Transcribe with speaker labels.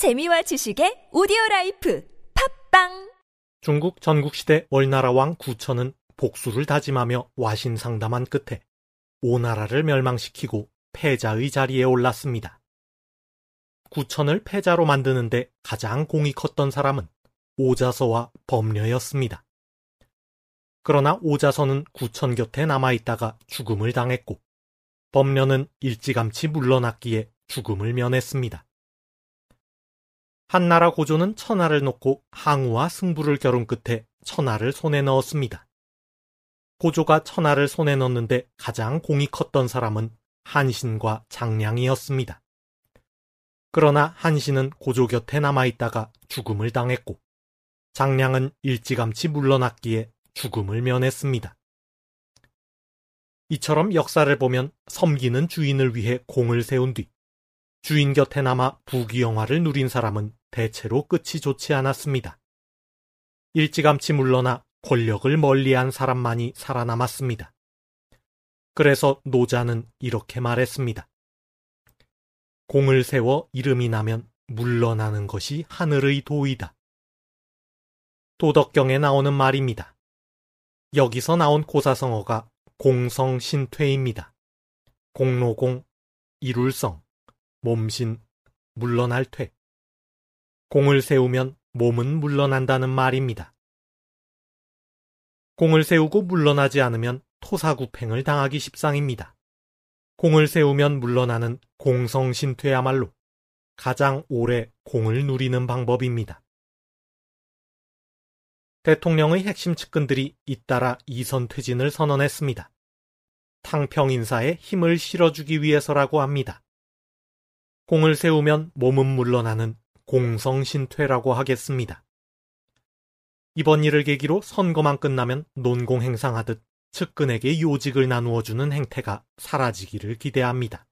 Speaker 1: 재미와 지식의 오디오 라이프 팟빵
Speaker 2: 중국 전국시대 월나라 왕 구천은 복수를 다짐하며 와신상담한 끝에 오나라를 멸망시키고 패자의 자리에 올랐습니다. 구천을 패자로 만드는데 가장 공이 컸던 사람은 오자서와 범려였습니다. 그러나 오자서는 구천 곁에 남아있다가 죽음을 당했고 범녀는 일찌감치 물러났기에 죽음을 면했습니다. 한나라 고조는 천하를 놓고 항우와 승부를 겨룬 끝에 천하를 손에 넣었습니다. 고조가 천하를 손에 넣는데 가장 공이 컸던 사람은 한신과 장량이었습니다. 그러나 한신은 고조 곁에 남아있다가 죽음을 당했고 장량은 일찌감치 물러났기에 죽음을 면했습니다. 이처럼 역사를 보면 섬기는 주인을 위해 공을 세운 뒤 주인 곁에 남아 부귀영화를 누린 사람은 대체로 끝이 좋지 않았습니다. 일찌감치 물러나 권력을 멀리한 사람만이 살아남았습니다. 그래서 노자는 이렇게 말했습니다. 공을 세워 이름이 나면 물러나는 것이 하늘의 도이다. 도덕경에 나오는 말입니다. 여기서 나온 고사성어가 공성신퇴입니다. 공로공, 이룰성, 몸신, 물러날 퇴. 공을 세우면 몸은 물러난다는 말입니다. 공을 세우고 물러나지 않으면 토사구팽을 당하기 십상입니다. 공을 세우면 물러나는 공성신퇴야말로 가장 오래 공을 누리는 방법입니다. 대통령의 핵심 측근들이 잇따라 이선 퇴진을 선언했습니다. 탕평인사에 힘을 실어주기 위해서라고 합니다. 공을 세우면 몸은 물러나는 공성신퇴라고 하겠습니다. 이번 일을 계기로 선거만 끝나면 논공 행상하듯 측근에게 요직을 나누어 주는 행태가 사라지기를 기대합니다.